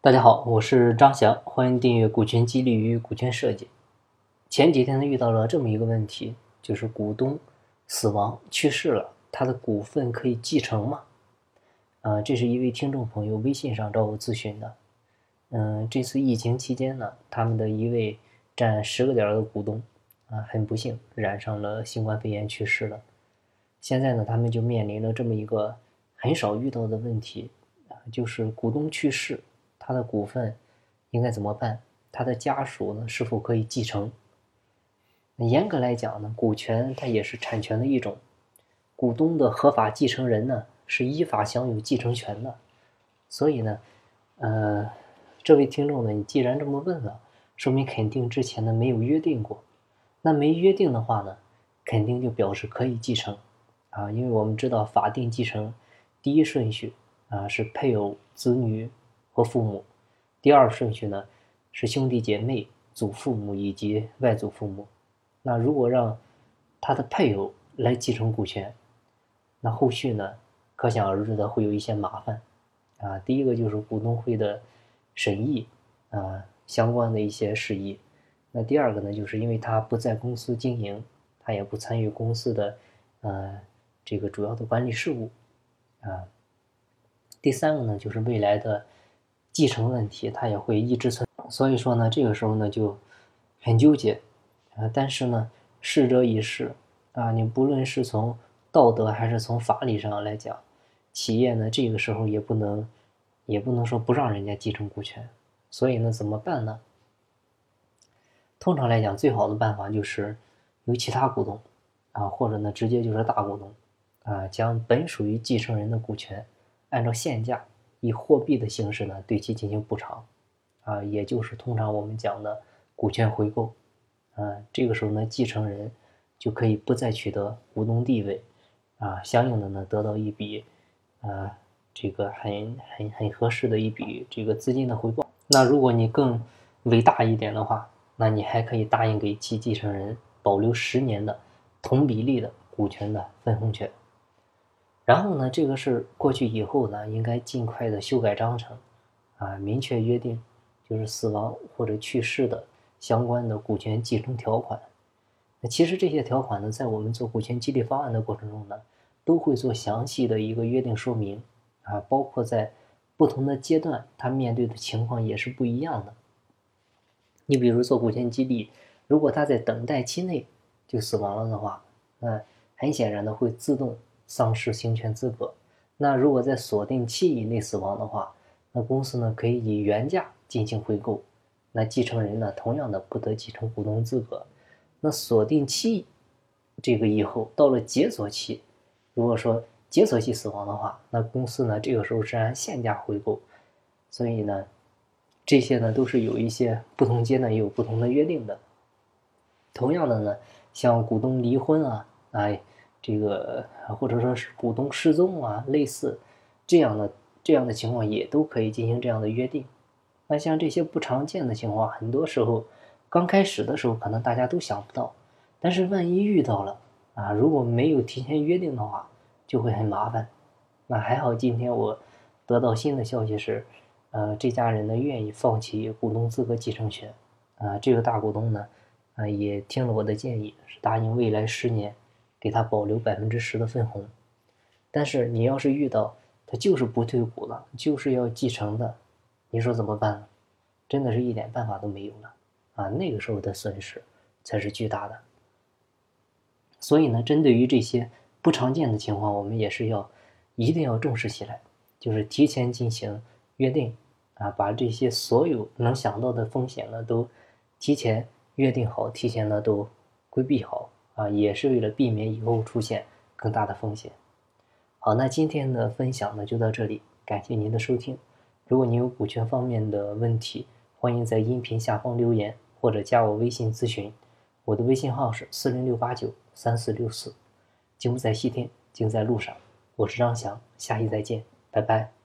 大家好，我是张翔，欢迎订阅《股权激励与股权设计》。前几天呢，遇到了这么一个问题，就是股东死亡去世了，他的股份可以继承吗？啊，这是一位听众朋友微信上找我咨询的。嗯，这次疫情期间呢，他们的一位占十个点的股东啊，很不幸染上了新冠肺炎去世了。现在呢，他们就面临了这么一个很少遇到的问题啊，就是股东去世，他的股份应该怎么办？他的家属呢，是否可以继承？严格来讲呢，股权它也是产权的一种，股东的合法继承人呢，是依法享有继承权的。所以呢，呃，这位听众呢，你既然这么问了，说明肯定之前呢没有约定过。那没约定的话呢，肯定就表示可以继承。啊，因为我们知道法定继承第一顺序啊是配偶、子女和父母，第二顺序呢是兄弟姐妹、祖父母以及外祖父母。那如果让他的配偶来继承股权，那后续呢可想而知的会有一些麻烦啊。第一个就是股东会的审议啊相关的一些事宜。那第二个呢，就是因为他不在公司经营，他也不参与公司的呃。这个主要的管理事务，啊，第三个呢，就是未来的继承问题，它也会一直存。所以说呢，这个时候呢就很纠结，啊，但是呢，逝者已逝，啊，你不论是从道德还是从法理上来讲，企业呢这个时候也不能，也不能说不让人家继承股权。所以呢，怎么办呢？通常来讲，最好的办法就是由其他股东，啊，或者呢直接就是大股东。啊，将本属于继承人的股权，按照现价以货币的形式呢对其进行补偿，啊，也就是通常我们讲的股权回购，啊，这个时候呢继承人就可以不再取得股东地位，啊，相应的呢得到一笔，啊，这个很很很合适的一笔这个资金的回报。那如果你更伟大一点的话，那你还可以答应给其继承人保留十年的同比例的股权的分红权。然后呢，这个事过去以后呢，应该尽快的修改章程，啊，明确约定，就是死亡或者去世的相关的股权继承条款。那其实这些条款呢，在我们做股权激励方案的过程中呢，都会做详细的一个约定说明，啊，包括在不同的阶段，他面对的情况也是不一样的。你比如做股权激励，如果他在等待期内就死亡了的话，那很显然的会自动。丧失行权资格。那如果在锁定期以内死亡的话，那公司呢可以以原价进行回购。那继承人呢同样的不得继承股东资格。那锁定期这个以后到了解锁期，如果说解锁期死亡的话，那公司呢这个时候是按现价回购。所以呢，这些呢都是有一些不同阶段也有不同的约定的。同样的呢，像股东离婚啊，哎。这个或者说是股东失踪啊，类似这样的这样的情况也都可以进行这样的约定。那像这些不常见的情况，很多时候刚开始的时候可能大家都想不到，但是万一遇到了啊，如果没有提前约定的话，就会很麻烦。那还好，今天我得到新的消息是，呃，这家人呢愿意放弃股东资格继承权，啊，这个大股东呢，啊也听了我的建议，是答应未来十年。给他保留百分之十的分红，但是你要是遇到他就是不退股了，就是要继承的，你说怎么办？真的是一点办法都没有了啊！那个时候的损失才是巨大的。所以呢，针对于这些不常见的情况，我们也是要一定要重视起来，就是提前进行约定啊，把这些所有能想到的风险呢都提前约定好，提前呢都规避好。啊，也是为了避免以后出现更大的风险。好，那今天的分享呢就到这里，感谢您的收听。如果您有股权方面的问题，欢迎在音频下方留言或者加我微信咨询。我的微信号是四零六八九三四六四。金不在西天，金在路上。我是张翔，下期再见，拜拜。